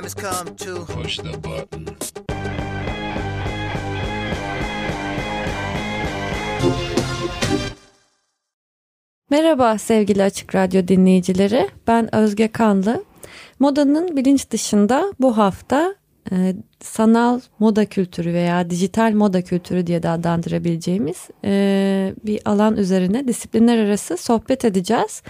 Time has come to Push the button. Merhaba sevgili Açık Radyo dinleyicileri. Ben Özge Kanlı. Modanın bilinç dışında bu hafta e, sanal moda kültürü veya dijital moda kültürü diye de adlandırabileceğimiz e, bir alan üzerine disiplinler arası sohbet edeceğiz.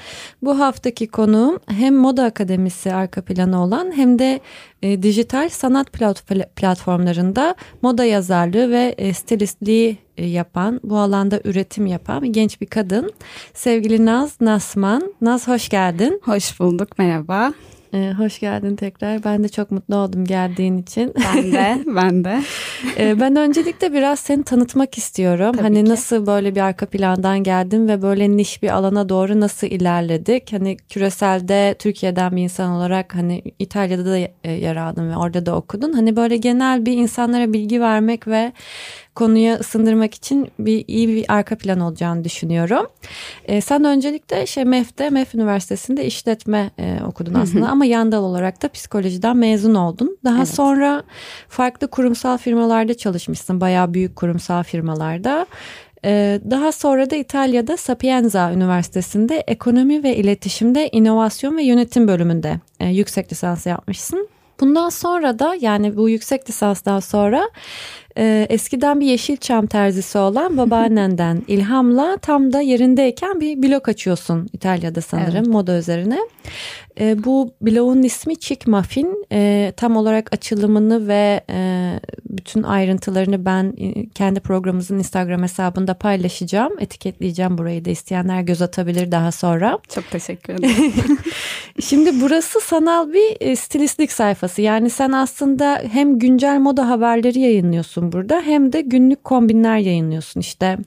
Bu haftaki konuğum hem Moda Akademisi arka planı olan hem de e, dijital sanat plat- platformlarında moda yazarlığı ve e, stilistliği yapan, bu alanda üretim yapan genç bir kadın. Sevgili Naz Nasman. Naz hoş geldin. Hoş bulduk, merhaba. Ee, hoş geldin tekrar. Ben de çok mutlu oldum geldiğin için. Ben de, ben de. Ee, ben öncelikle biraz seni tanıtmak istiyorum. Tabii hani ki. nasıl böyle bir arka plandan geldin ve böyle niş bir alana doğru nasıl ilerledik? Hani küreselde Türkiye'den bir insan olarak hani İtalya'da da e, yer aldın ve orada da okudun. Hani böyle genel bir insanlara bilgi vermek ve konuya ısındırmak için bir iyi bir arka plan olacağını düşünüyorum. Ee, sen öncelikle şey MEF'te, MEF Üniversitesi'nde işletme e, okudun aslında ama yandal olarak da psikolojiden mezun oldun. Daha Evet. sonra farklı kurumsal firmalarda çalışmışsın. Bayağı büyük kurumsal firmalarda. Ee, daha sonra da İtalya'da Sapienza Üniversitesi'nde ekonomi ve iletişimde inovasyon ve yönetim bölümünde e, yüksek lisans yapmışsın. Bundan sonra da yani bu yüksek lisanstan sonra e, eskiden bir Yeşilçam terzisi olan babaannenden ilhamla tam da yerindeyken bir blog açıyorsun İtalya'da sanırım Evet. moda üzerine. E, bu blogun ismi Chick Muffin. E, tam olarak açılımını ve e, bütün ayrıntılarını ben e, kendi programımızın Instagram hesabında paylaşacağım. Etiketleyeceğim burayı da isteyenler göz atabilir daha sonra. Çok teşekkür ederim. Şimdi burası sanal bir e, stilistlik sayfası. Yani sen aslında hem güncel moda haberleri yayınlıyorsun burada hem de günlük kombinler yayınlıyorsun. İşte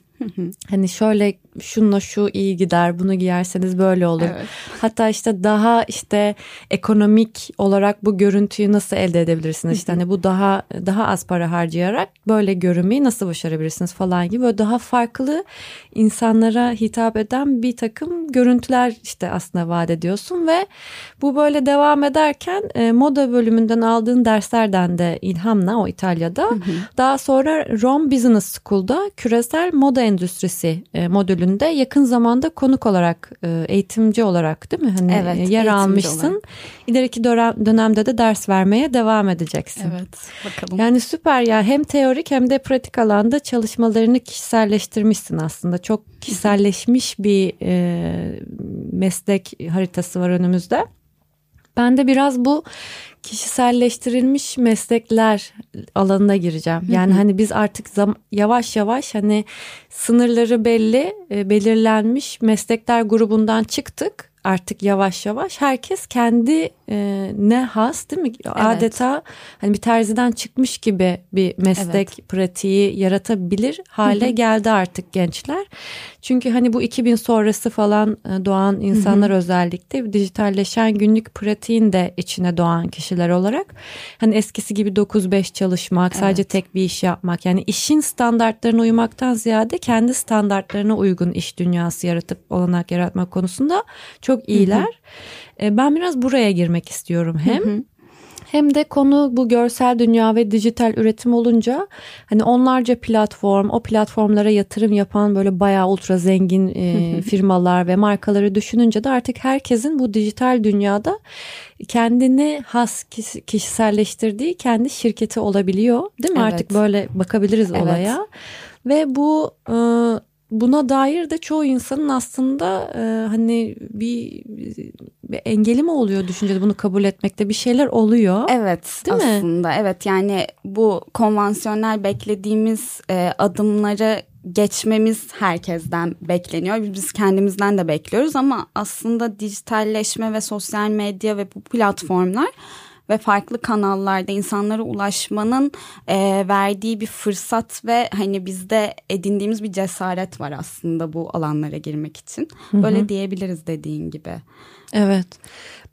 hani şöyle şununla şu iyi gider bunu giyerseniz böyle olur. Evet. Hatta işte daha işte ekonomik olarak bu görüntüyü nasıl elde edebilirsiniz? İşte hani bu daha daha az para harcayarak böyle görünmeyi nasıl başarabilirsiniz falan gibi böyle daha farklı insanlara hitap eden bir takım görüntüler işte aslında vaat ediyorsun ve bu böyle devam ederken e, moda bölümünden aldığın derslerden de ilhamla o İtalya'da daha sonra Rome Business School'da küresel moda endüstrisi e, modülünde yakın zamanda konuk olarak e, eğitimci olarak değil mi? Hani Evet, yer almışsın. olarak. İleriki dönem, dönemde de ders vermeye devam edeceksin. evet, bakalım. Yani süper ya hem teorik hem de pratik alanda çalışmalarını kişiselleştirmişsin aslında. Çok kişiselleşmiş bir e, meslek haritası var önümüzde. Ben de biraz bu kişiselleştirilmiş meslekler alanına gireceğim. Yani hani biz artık zam- yavaş yavaş hani sınırları belli, e, belirlenmiş meslekler grubundan çıktık. Artık yavaş yavaş herkes kendi e, ne has değil mi? Adeta hani bir terziden çıkmış gibi bir meslek pratiği yaratabilir hale geldi artık gençler. Çünkü hani bu 2000 sonrası falan e, doğan insanlar özellikle dijitalleşen günlük pratiğin de içine doğan kişiler olarak hani eskisi gibi 9-5 çalışmak, sadece tek bir iş yapmak yani işin standartlarına uymaktan ziyade kendi standartlarına uygun iş dünyası yaratıp olanak yaratmak konusunda çok iyiler. E, Ben biraz buraya girmek istiyorum hem. Hem de konu bu görsel dünya ve dijital üretim olunca hani onlarca platform, o platformlara yatırım yapan böyle bayağı ultra zengin e, firmalar ve markaları düşününce de artık herkesin bu dijital dünyada kendini has kişi- kişiselleştirdiği kendi şirketi olabiliyor. Değil mi? Evet. Artık böyle bakabiliriz Evet. olaya. Ve bu e, buna dair de çoğu insanın aslında e, hani bir, bir engeli mi oluyor düşüncede bunu kabul etmekte bir şeyler oluyor. Evet Değil mi? aslında evet yani bu konvansiyonel beklediğimiz e, adımları geçmemiz herkesten bekleniyor. Biz kendimizden de bekliyoruz ama aslında dijitalleşme ve sosyal medya ve bu platformlar ve farklı kanallarda insanlara ulaşmanın e, verdiği bir fırsat ve hani bizde edindiğimiz bir cesaret var aslında bu alanlara girmek için. Böyle hı hı. diyebiliriz dediğin gibi. Evet.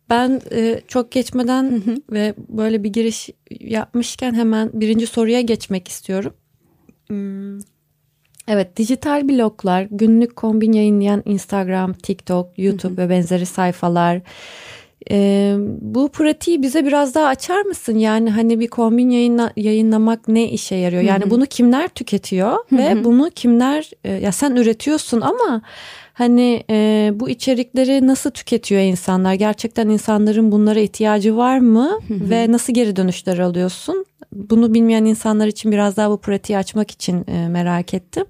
Ben e, çok geçmeden hı hı. ve böyle bir giriş yapmışken hemen birinci soruya geçmek istiyorum. Hmm. Evet, dijital bloglar, günlük kombin yayınlayan Instagram, TikTok, YouTube hı hı. ve benzeri sayfalar. Ee, bu pratiği bize biraz daha açar mısın? Yani hani bir kombin yayınla, yayınlamak ne işe yarıyor? Yani hı hı. bunu kimler tüketiyor hı hı. ve bunu kimler e, ya sen üretiyorsun ama hani e, bu içerikleri nasıl tüketiyor insanlar? Gerçekten insanların bunlara ihtiyacı var mı? Ve nasıl geri dönüşler alıyorsun? Bunu bilmeyen insanlar için biraz daha bu pratiği açmak için e, merak ettim.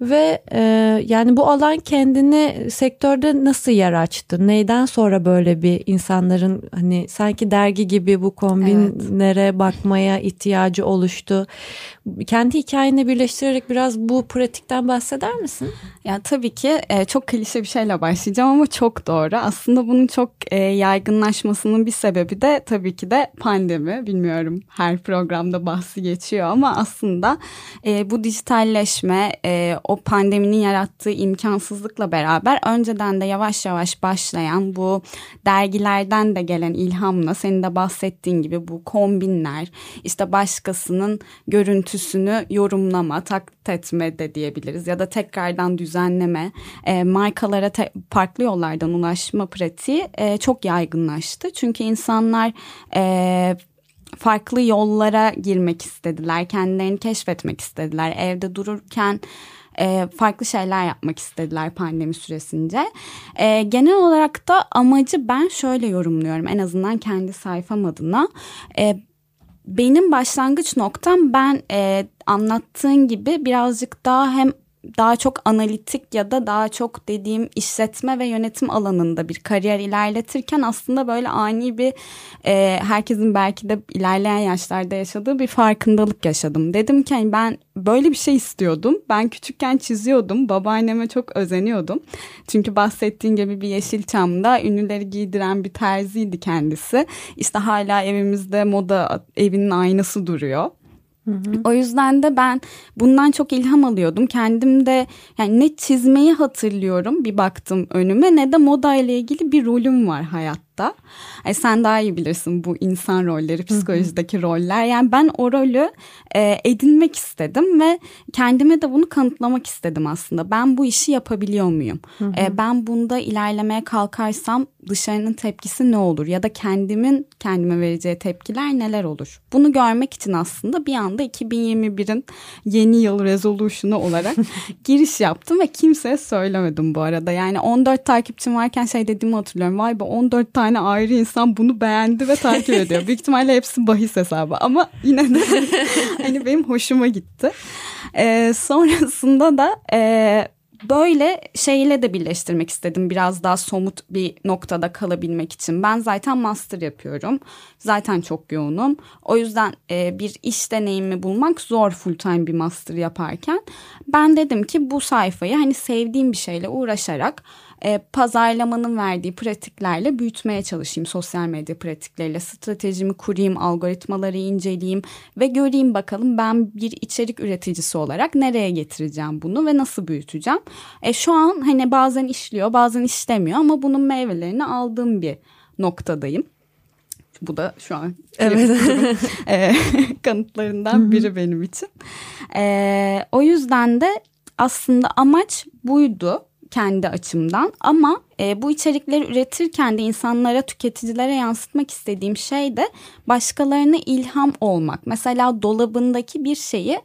Ve e, yani bu alan kendini sektörde nasıl yer açtı? Neyden sonra böyle bir insanların hani sanki dergi gibi bu kombinlere evet. bakmaya ihtiyacı oluştu? Kendi hikayeni birleştirerek biraz bu pratikten bahseder misin? Ya tabii ki e, çok klişe bir şeyle başlayacağım ama çok doğru. Aslında bunun çok e, yaygınlaşmasının bir sebebi de tabii ki de pandemi. Bilmiyorum her programda bahsi geçiyor ama aslında e, bu dijitalleşme, e, o pandeminin yarattığı imkansızlıkla beraber önceden de yavaş yavaş başlayan bu dergilerden de gelen ilhamla senin de bahsettiğin gibi bu kombinler, işte başkasının görüntüsünü yorumlama, taklit etme de diyebiliriz ya da tekrardan düzen düzenleme, e, markalara te, farklı yollardan ulaşma pratiği e, çok yaygınlaştı. Çünkü insanlar e, farklı yollara girmek istediler, kendilerini keşfetmek istediler. Evde dururken e, farklı şeyler yapmak istediler pandemi süresince. E, genel olarak da amacı ben şöyle yorumluyorum en azından kendi sayfam adına. E, benim başlangıç noktam ben e, anlattığın gibi birazcık daha hem daha çok analitik ya da daha çok dediğim işletme ve yönetim alanında bir kariyer ilerletirken aslında böyle ani bir e, herkesin belki de ilerleyen yaşlarda yaşadığı bir farkındalık yaşadım. Dedim ki hani ben böyle bir şey istiyordum. Ben küçükken çiziyordum. Babaanneme çok özeniyordum. Çünkü bahsettiğin gibi bir Yeşilçam'da ünlüleri giydiren bir terziydi kendisi. İşte hala evimizde moda evinin aynası duruyor. O yüzden de ben bundan çok ilham alıyordum. Kendim de yani ne çizmeyi hatırlıyorum bir baktım önüme ne de moda ile ilgili bir rolüm var hayatta. Yani sen daha iyi bilirsin bu insan rolleri, psikolojideki roller. Yani ben o rolü e, edinmek istedim ve kendime de bunu kanıtlamak istedim aslında. Ben bu işi yapabiliyor muyum? E, ben bunda ilerlemeye kalkarsam dışarının tepkisi ne olur? Ya da kendimin kendime vereceği tepkiler neler olur? Bunu görmek için aslında bir anda 2021'in yeni yıl resolution'u olarak giriş yaptım ve kimseye söylemedim bu arada. Yani 14 takipçim varken şey dediğimi hatırlıyorum. Vay be 14 tane ayrı insan bunu beğendi ve takip ediyor. Büyük ihtimalle hepsi bahis hesabı ama yine de hani benim hoşuma gitti. Ee, sonrasında da e, böyle şeyle de birleştirmek istedim biraz daha somut bir noktada kalabilmek için. Ben zaten master yapıyorum. Zaten çok yoğunum. O yüzden e, bir iş deneyimi bulmak zor full time bir master yaparken. Ben dedim ki bu sayfayı hani sevdiğim bir şeyle uğraşarak e, pazarlamanın verdiği pratiklerle büyütmeye çalışayım. Sosyal medya pratikleriyle stratejimi kurayım, algoritmaları inceleyeyim ve göreyim bakalım ben bir içerik üreticisi olarak nereye getireceğim bunu ve nasıl büyüteceğim. E, şu an hani bazen işliyor bazen işlemiyor ama bunun meyvelerini aldığım bir noktadayım. Bu da şu an evet. e, kanıtlarından biri benim için. E, o yüzden de aslında amaç buydu kendi açımdan ama e, bu içerikleri üretirken de insanlara, tüketicilere yansıtmak istediğim şey de başkalarına ilham olmak. Mesela dolabındaki bir şeyi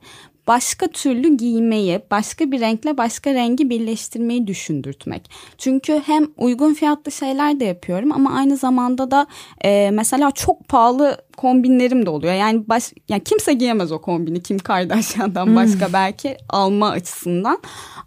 başka türlü giymeyi, başka bir renkle başka rengi birleştirmeyi düşündürtmek. Çünkü hem uygun fiyatlı şeyler de yapıyorum ama aynı zamanda da e, mesela çok pahalı kombinlerim de oluyor. Yani baş, yani kimse giyemez o kombini Kim Kardashian'dan hmm. başka hmm. belki alma açısından.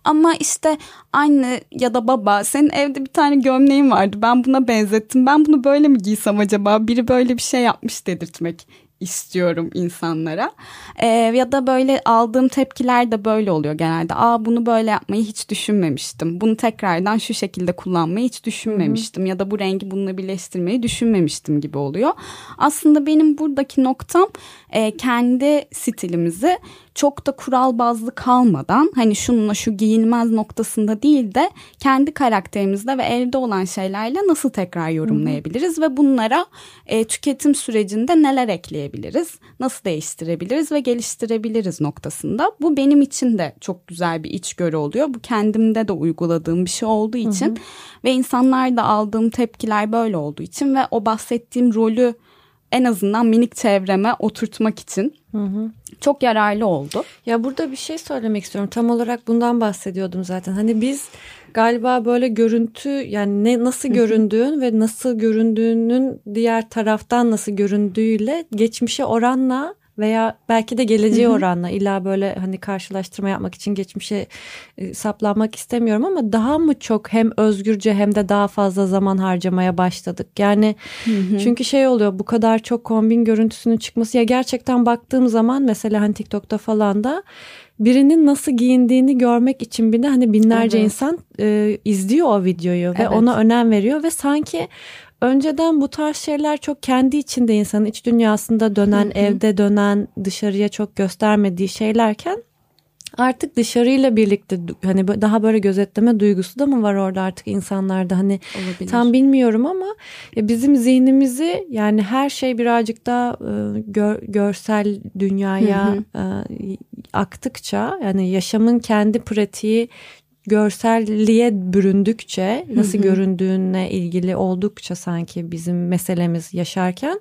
Ama işte anne ya da baba senin evde bir tane gömleğin vardı. Ben buna benzettim. Ben bunu böyle mi giysem acaba? Biri böyle bir şey yapmış dedirtmek istiyorum insanlara. Ee, ya da böyle aldığım tepkiler de böyle oluyor genelde. Aa bunu böyle yapmayı hiç düşünmemiştim. Bunu tekrardan şu şekilde kullanmayı hiç düşünmemiştim. Ya da bu rengi bununla birleştirmeyi düşünmemiştim gibi oluyor. Aslında benim buradaki noktam e, kendi stilimizi çok da kural bazlı kalmadan hani şununla şu giyilmez noktasında değil de kendi karakterimizde ve elde olan şeylerle nasıl tekrar yorumlayabiliriz ve bunlara e, tüketim sürecinde neler ekleyebiliriz, nasıl değiştirebiliriz ve geliştirebiliriz noktasında. Bu benim için de çok güzel bir içgörü oluyor. Bu kendimde de uyguladığım bir şey olduğu için hı hı. ve insanlar da aldığım tepkiler böyle olduğu için ve o bahsettiğim rolü en azından minik çevreme oturtmak için hı hı. çok yararlı oldu. Ya burada bir şey söylemek istiyorum. Tam olarak bundan bahsediyordum zaten. Hani biz galiba böyle görüntü yani ne nasıl göründüğün ve nasıl göründüğünün diğer taraftan nasıl göründüğüyle geçmişe oranla veya belki de geleceğe oranla illa böyle hani karşılaştırma yapmak için geçmişe e, saplanmak istemiyorum ama daha mı çok hem özgürce hem de daha fazla zaman harcamaya başladık. Yani çünkü şey oluyor bu kadar çok kombin görüntüsünün çıkması ya gerçekten baktığım zaman mesela hani TikTok'ta falan da birinin nasıl giyindiğini görmek için bile hani binlerce evet. insan e, izliyor o videoyu ve evet. ona önem veriyor ve sanki önceden bu tarz şeyler çok kendi içinde insanın iç dünyasında dönen, hı hı. evde dönen, dışarıya çok göstermediği şeylerken artık dışarıyla birlikte hani daha böyle gözetleme duygusu da mı var orada artık insanlarda hani Olabilir. tam bilmiyorum ama bizim zihnimizi yani her şey birazcık daha e, gör, görsel dünyaya hı hı. E, aktıkça yani yaşamın kendi pratiği görselliğe büründükçe nasıl göründüğüne ilgili oldukça sanki bizim meselemiz yaşarken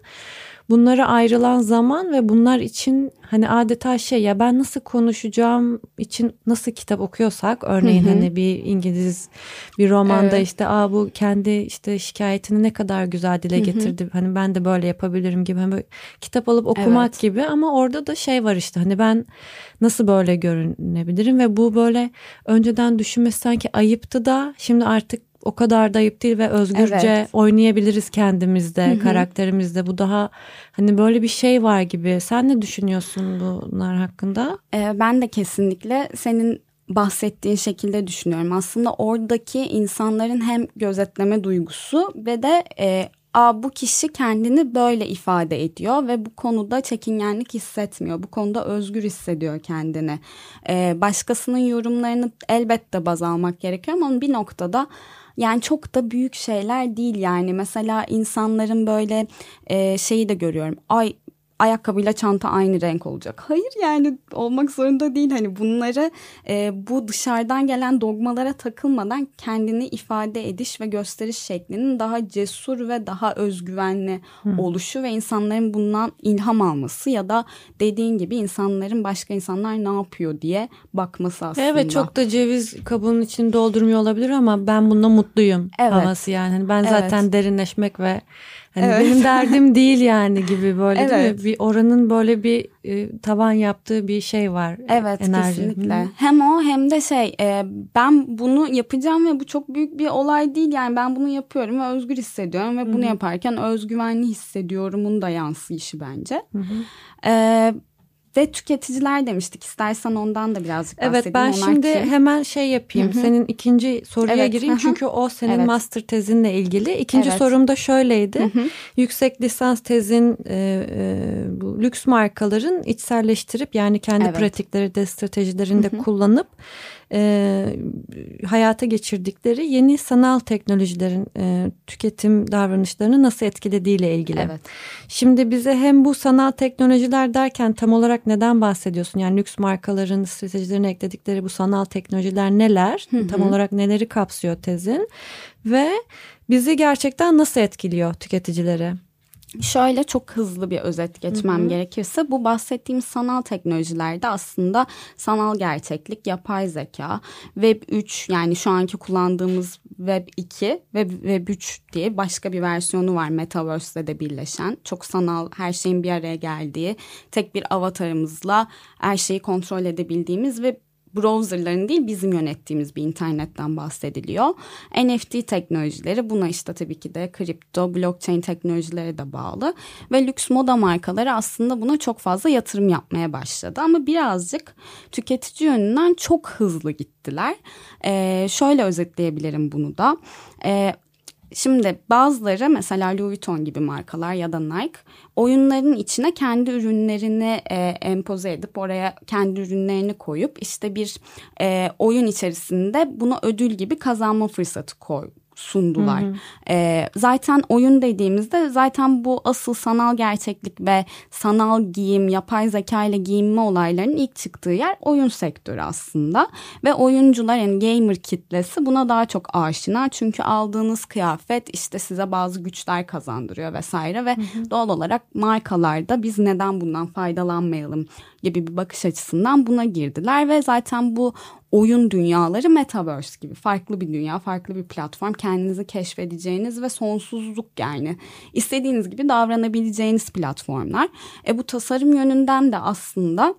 bunlara ayrılan zaman ve bunlar için hani adeta şey ya ben nasıl konuşacağım için nasıl kitap okuyorsak örneğin hı hı. hani bir İngiliz bir romanda evet. işte aa bu kendi işte şikayetini ne kadar güzel dile getirdi. Hı hı. Hani ben de böyle yapabilirim gibi hani böyle kitap alıp okumak evet. gibi ama orada da şey var işte hani ben nasıl böyle görünebilirim ve bu böyle önceden düşünmesi sanki ayıptı da şimdi artık o kadar da ayıp değil ve özgürce evet. oynayabiliriz kendimizde, Hı-hı. karakterimizde. Bu daha hani böyle bir şey var gibi. Sen ne düşünüyorsun bunlar hakkında? Ee, ben de kesinlikle senin bahsettiğin şekilde düşünüyorum. Aslında oradaki insanların hem gözetleme duygusu ve de e, Aa, bu kişi kendini böyle ifade ediyor ve bu konuda çekingenlik hissetmiyor. Bu konuda özgür hissediyor kendini. Ee, başkasının yorumlarını elbette baz almak gerekiyor ama bir noktada yani çok da büyük şeyler değil yani. Mesela insanların böyle e, şeyi de görüyorum. Ay ayakkabıyla çanta aynı renk olacak. Hayır yani olmak zorunda değil. Hani bunları e, bu dışarıdan gelen dogmalara takılmadan kendini ifade ediş ve gösteriş şeklinin daha cesur ve daha özgüvenli Hı. oluşu ve insanların bundan ilham alması ya da dediğin gibi insanların başka insanlar ne yapıyor diye bakması aslında. Evet çok da ceviz kabuğunun içini doldurmuyor olabilir ama ben bununla mutluyum evet. havası yani. Hani ben zaten evet. derinleşmek ve Hani evet. benim derdim değil yani gibi böyle evet. değil mi? Bir oranın böyle bir e, tavan yaptığı bir şey var. Evet enerji. kesinlikle. Hı. Hem o hem de şey e, ben bunu yapacağım ve bu çok büyük bir olay değil yani ben bunu yapıyorum ve özgür hissediyorum ve bunu Hı-hı. yaparken özgüvenli hissediyorumun da yansıyışı bence. Hı hı. E, ve tüketiciler demiştik. İstersen ondan da birazcık bahsedeyim. Evet ben Onlar şimdi kim? hemen şey yapayım. Hı-hı. Senin ikinci soruya evet, gireyim. Hı-hı. Çünkü o senin evet. master tezinle ilgili. İkinci evet. sorum da şöyleydi. Hı-hı. Yüksek lisans tezin e, e, bu lüks markaların içselleştirip yani kendi evet. pratikleri de stratejilerinde Hı-hı. kullanıp e, hayata geçirdikleri yeni sanal teknolojilerin e, tüketim davranışlarını nasıl etkilediğiyle ilgili. Evet. Şimdi bize hem bu sanal teknolojiler derken tam olarak neden bahsediyorsun? Yani lüks markaların stratejilerine ekledikleri bu sanal teknolojiler neler? Hı hı. Tam olarak neleri kapsıyor tezin? Ve bizi gerçekten nasıl etkiliyor tüketicileri? Şöyle çok hızlı bir özet geçmem hı hı. gerekirse bu bahsettiğim sanal teknolojilerde aslında sanal gerçeklik, yapay zeka, Web 3 yani şu anki kullandığımız Web 2 ve Web 3 diye başka bir versiyonu var Metaverse'de de birleşen. Çok sanal her şeyin bir araya geldiği tek bir avatarımızla her şeyi kontrol edebildiğimiz ve browserların değil bizim yönettiğimiz bir internetten bahsediliyor. NFT teknolojileri buna işte tabii ki de kripto, blockchain teknolojileri de bağlı ve lüks moda markaları aslında buna çok fazla yatırım yapmaya başladı ama birazcık tüketici yönünden çok hızlı gittiler. Ee, şöyle özetleyebilirim bunu da. Ee, Şimdi bazıları mesela Louis Vuitton gibi markalar ya da Nike oyunların içine kendi ürünlerini e, empoze edip oraya kendi ürünlerini koyup işte bir e, oyun içerisinde bunu ödül gibi kazanma fırsatı koy, sundular. Hı hı. E, zaten oyun dediğimizde zaten bu asıl sanal gerçeklik ve sanal giyim, yapay zeka ile giyinme olaylarının ilk çıktığı yer oyun sektörü aslında. Ve oyuncular yani gamer kitlesi buna daha çok aşina. Çünkü aldığınız kıyafet işte size bazı güçler kazandırıyor vesaire ve hı hı. doğal olarak markalarda biz neden bundan faydalanmayalım gibi bir bakış açısından buna girdiler ve zaten bu oyun dünyaları metaverse gibi. Farklı bir dünya, farklı bir platform. Kendinizi keşfedeceğiniz ve sonsuzluk yani. İstediğiniz gibi davranabileceğiniz platformlar. E bu tasarım yönünden de aslında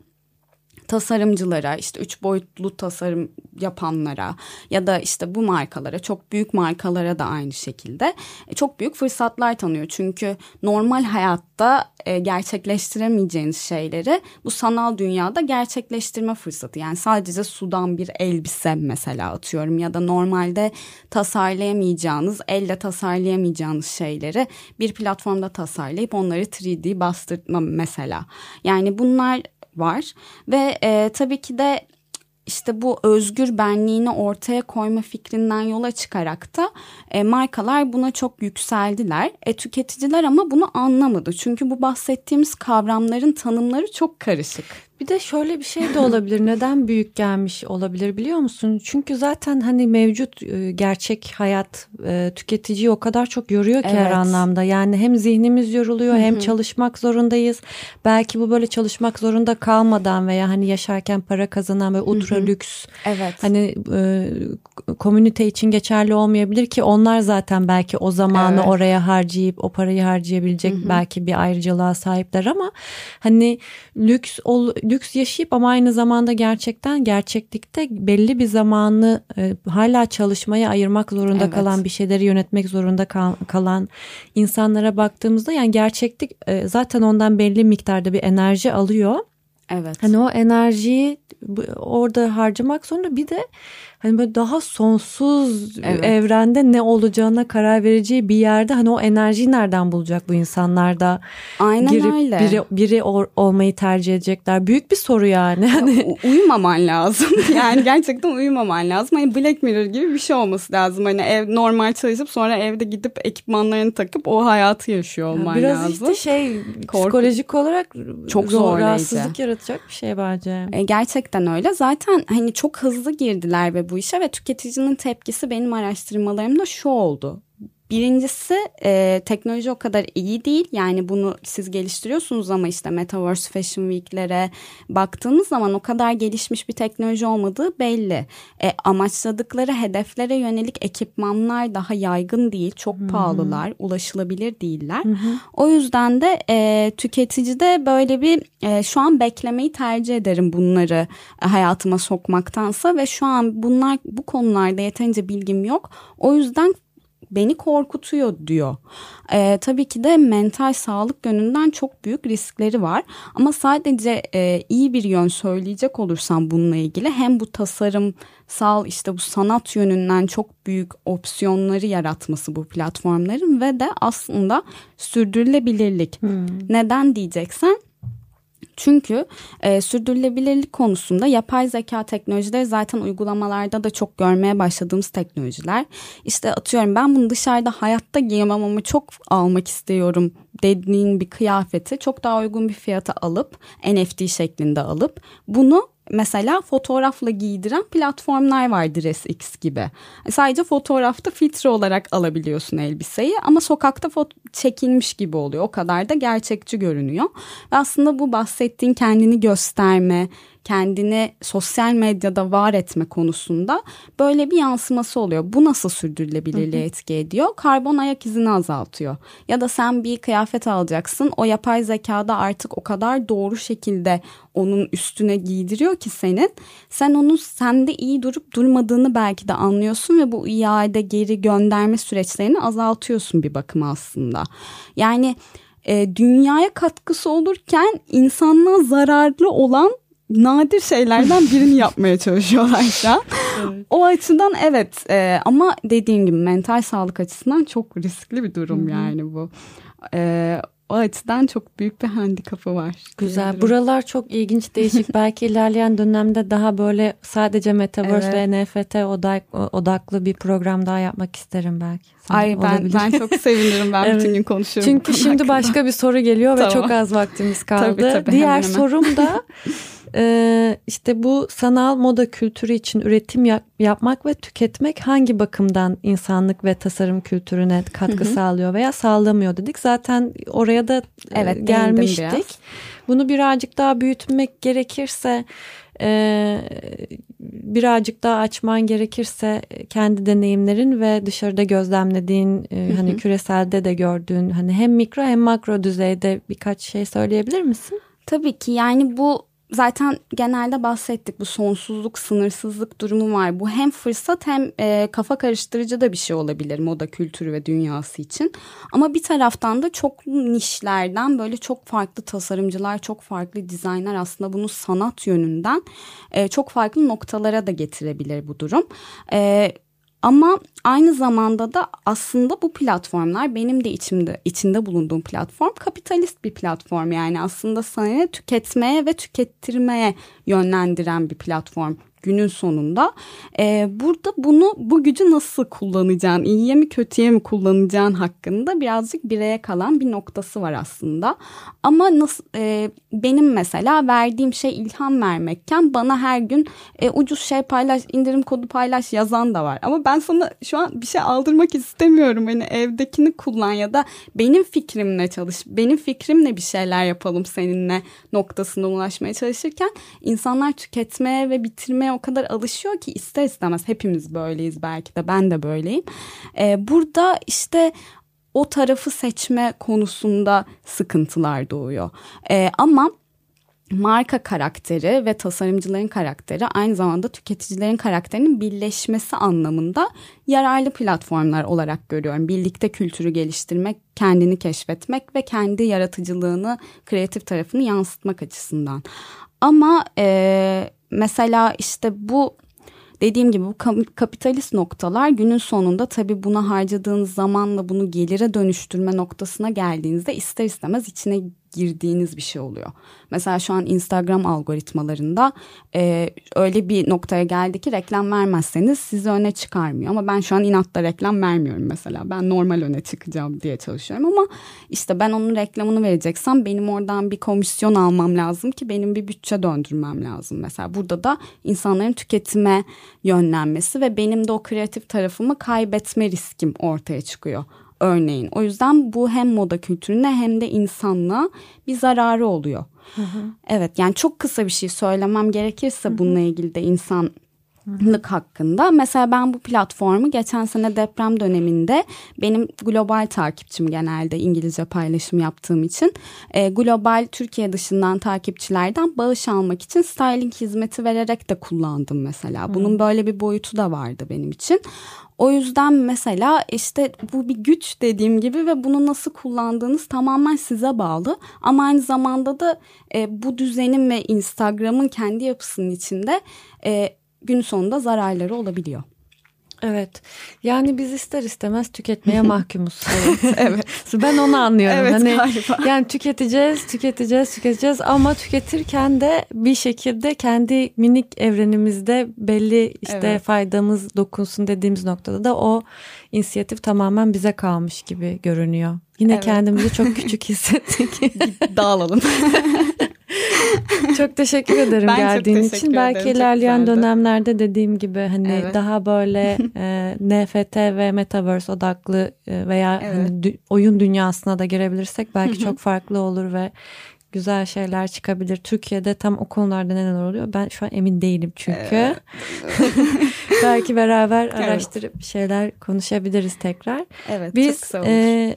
tasarımcılara işte üç boyutlu tasarım yapanlara ya da işte bu markalara çok büyük markalara da aynı şekilde e, çok büyük fırsatlar tanıyor. Çünkü normal hayatta e, gerçekleştiremeyeceğiniz şeyleri bu sanal dünyada gerçekleştirme fırsatı. Yani sadece sudan bir elbise mesela atıyorum ya da normalde tasarlayamayacağınız, elle tasarlayamayacağınız şeyleri bir platformda tasarlayıp onları 3D bastırma mesela. Yani bunlar var ve e, tabii ki de işte bu özgür benliğini ortaya koyma fikrinden yola çıkarak da e, markalar buna çok yükseldiler. E, tüketiciler ama bunu anlamadı. Çünkü bu bahsettiğimiz kavramların tanımları çok karışık. Bir de şöyle bir şey de olabilir. Neden büyük gelmiş olabilir biliyor musun? Çünkü zaten hani mevcut e, gerçek hayat e, tüketiciyi o kadar çok yoruyor ki evet. her anlamda. Yani hem zihnimiz yoruluyor hem çalışmak zorundayız. Belki bu böyle çalışmak zorunda kalmadan veya hani yaşarken para kazanan ve ultra lüks. Evet. Hani e, komünite için geçerli olmayabilir ki onlar zaten belki o zamanı evet. oraya harcayıp o parayı harcayabilecek belki bir ayrıcalığa sahipler ama hani lüks ol lüks yaşayıp ama aynı zamanda gerçekten gerçeklikte belli bir zamanı e, hala çalışmaya ayırmak zorunda evet. kalan bir şeyleri yönetmek zorunda kal, kalan insanlara baktığımızda yani gerçeklik e, zaten ondan belli miktarda bir enerji alıyor. Evet. Hani o enerjiyi orada harcamak sonra bir de hani böyle daha sonsuz evet. evrende ne olacağına karar vereceği bir yerde hani o enerjiyi nereden bulacak bu insanlar da Aynen girip öyle. biri biri or, olmayı tercih edecekler. Büyük bir soru yani. Hani uyumaman lazım. yani gerçekten uyumaman lazım. Hani Black Mirror gibi bir şey olması lazım. Hani ev normal çalışıp sonra evde gidip ekipmanlarını takıp o hayatı yaşıyor olman Biraz lazım. Biraz işte şey Korku. psikolojik olarak çok zor rahatsızlık yaratacak bir şey bence. E, gerçekten öyle. Zaten hani çok hızlı girdiler ve bu işe ve tüketicinin tepkisi benim araştırmalarımda şu oldu. Birincisi e, teknoloji o kadar iyi değil. Yani bunu siz geliştiriyorsunuz ama işte Metaverse Fashion Week'lere baktığınız zaman o kadar gelişmiş bir teknoloji olmadığı belli. E, amaçladıkları hedeflere yönelik ekipmanlar daha yaygın değil. Çok Hı-hı. pahalılar, ulaşılabilir değiller. Hı-hı. O yüzden de e, tüketicide böyle bir e, şu an beklemeyi tercih ederim bunları e, hayatıma sokmaktansa ve şu an bunlar bu konularda yeterince bilgim yok. O yüzden beni korkutuyor diyor. Ee, tabii ki de mental sağlık yönünden çok büyük riskleri var. Ama sadece e, iyi bir yön söyleyecek olursam bununla ilgili hem bu tasarımsal işte bu sanat yönünden çok büyük opsiyonları yaratması bu platformların ve de aslında sürdürülebilirlik. Hmm. Neden diyeceksen çünkü e, sürdürülebilirlik konusunda yapay zeka teknolojileri zaten uygulamalarda da çok görmeye başladığımız teknolojiler. İşte atıyorum ben bunu dışarıda hayatta giyemem ama çok almak istiyorum dediğin bir kıyafeti çok daha uygun bir fiyata alıp NFT şeklinde alıp bunu mesela fotoğrafla giydiren platformlar var DressX gibi. Sadece fotoğrafta filtre olarak alabiliyorsun elbiseyi ama sokakta çekilmiş gibi oluyor. O kadar da gerçekçi görünüyor. Ve aslında bu bahsettiğin kendini gösterme, kendini sosyal medyada var etme konusunda böyle bir yansıması oluyor. Bu nasıl sürdürülebilirliğe etki ediyor? Karbon ayak izini azaltıyor. Ya da sen bir kıyafet alacaksın. O yapay zekada artık o kadar doğru şekilde onun üstüne giydiriyor ki senin. Sen onun sende iyi durup durmadığını belki de anlıyorsun ve bu iade geri gönderme süreçlerini azaltıyorsun bir bakım aslında. Yani e, dünyaya katkısı olurken insanlığa zararlı olan nadir şeylerden birini yapmaya çalışıyorlar şu an. Evet. O açıdan evet e, ama dediğim gibi mental sağlık açısından çok riskli bir durum Hı-hı. yani bu. E, o açıdan çok büyük bir handikapı var. Güzel. Buralar çok ilginç, değişik. Belki ilerleyen dönemde daha böyle sadece Metaverse evet. ve NFT odak, odaklı bir program daha yapmak isterim belki. Ay ben ben çok sevinirim. Ben evet. bütün gün konuşuyorum. Çünkü şimdi hakkında. başka bir soru geliyor tamam. ve çok az vaktimiz kaldı. Tabii, tabii, Diğer hemen hemen. sorum da e, işte bu sanal moda kültürü için üretim yap, yapmak ve tüketmek hangi bakımdan insanlık ve tasarım kültürüne katkı hı hı. sağlıyor veya sağlamıyor dedik. Zaten oraya da e, evet, gelmiştik. Bunu birazcık daha büyütmek gerekirse e, birazcık daha açman gerekirse kendi deneyimlerin ve dışarıda gözlemlediğin e, hani küreselde de gördüğün hani hem mikro hem makro düzeyde birkaç şey söyleyebilir misin? Tabii ki yani bu zaten genelde bahsettik bu sonsuzluk, sınırsızlık durumu var. Bu hem fırsat hem e, kafa karıştırıcı da bir şey olabilir moda kültürü ve dünyası için. Ama bir taraftan da çok nişlerden böyle çok farklı tasarımcılar, çok farklı dizaynlar aslında bunu sanat yönünden e, çok farklı noktalara da getirebilir bu durum. E, ama aynı zamanda da aslında bu platformlar benim de içimde içinde bulunduğum platform kapitalist bir platform. Yani aslında sana tüketmeye ve tükettirmeye yönlendiren bir platform günün sonunda. E, burada bunu bu gücü nasıl kullanacağın, iyiye mi kötüye mi kullanacağın hakkında birazcık bireye kalan bir noktası var aslında. Ama nasıl e, benim mesela verdiğim şey ilham vermekken bana her gün e, ucuz şey paylaş, indirim kodu paylaş yazan da var. Ama ben sana şu an bir şey aldırmak istemiyorum. Hani evdekini kullan ya da benim fikrimle çalış, benim fikrimle bir şeyler yapalım seninle noktasına ulaşmaya çalışırken insanlar tüketmeye ve bitirmeye o kadar alışıyor ki ister istemez hepimiz böyleyiz belki de ben de böyleyim. Ee, burada işte o tarafı seçme konusunda sıkıntılar doğuyor. Ee, ama marka karakteri ve tasarımcıların karakteri aynı zamanda tüketicilerin karakterinin birleşmesi anlamında yararlı platformlar olarak görüyorum. Birlikte kültürü geliştirmek, kendini keşfetmek ve kendi yaratıcılığını, kreatif tarafını yansıtmak açısından. Ama e, mesela işte bu dediğim gibi bu kapitalist noktalar günün sonunda tabii buna harcadığınız zamanla bunu gelire dönüştürme noktasına geldiğinizde ister istemez içine girdiğiniz bir şey oluyor. Mesela şu an Instagram algoritmalarında e, öyle bir noktaya geldi ki reklam vermezseniz sizi öne çıkarmıyor. Ama ben şu an inatla reklam vermiyorum mesela. Ben normal öne çıkacağım diye çalışıyorum ama işte ben onun reklamını vereceksem benim oradan bir komisyon almam lazım ki benim bir bütçe döndürmem lazım. Mesela burada da insanların tüketime yönlenmesi ve benim de o kreatif tarafımı kaybetme riskim ortaya çıkıyor örneğin. O yüzden bu hem moda kültürüne hem de insanlığa bir zararı oluyor. Hı hı. Evet yani çok kısa bir şey söylemem gerekirse hı hı. bununla ilgili de insan Lık hakkında. Mesela ben bu platformu geçen sene deprem döneminde benim global takipçim genelde İngilizce paylaşım yaptığım için e, global Türkiye dışından takipçilerden bağış almak için styling hizmeti vererek de kullandım mesela. Bunun böyle bir boyutu da vardı benim için. O yüzden mesela işte bu bir güç dediğim gibi ve bunu nasıl kullandığınız tamamen size bağlı. Ama aynı zamanda da e, bu düzenin ve Instagram'ın kendi yapısının içinde e, gün sonunda zararları olabiliyor. Evet. Yani biz ister istemez tüketmeye mahkumuz. evet. Ben onu anlıyorum. Evet, hani galiba. yani tüketeceğiz, tüketeceğiz, tüketeceğiz ama tüketirken de bir şekilde kendi minik evrenimizde belli işte evet. faydamız dokunsun dediğimiz noktada da o inisiyatif tamamen bize kalmış gibi görünüyor. Yine evet. kendimizi çok küçük hissettik. Dağılalım. çok teşekkür ederim ben geldiğin teşekkür için. Ederim. Belki ilerleyen dönemlerde dediğim gibi hani evet. daha böyle e, NFT ve metaverse odaklı e, veya evet. hani, oyun dünyasına da girebilirsek belki çok farklı olur ve güzel şeyler çıkabilir. Türkiye'de tam o konularda neler oluyor ben şu an emin değilim çünkü. Belki beraber araştırıp şeyler konuşabiliriz tekrar. Evet Biz çok e,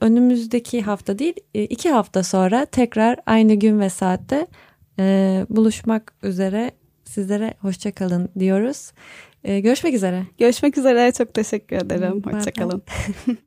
önümüzdeki hafta değil e, iki hafta sonra tekrar aynı gün ve saatte e, buluşmak üzere sizlere hoşçakalın diyoruz. E, görüşmek üzere. Görüşmek üzere çok teşekkür ederim. Hoşçakalın.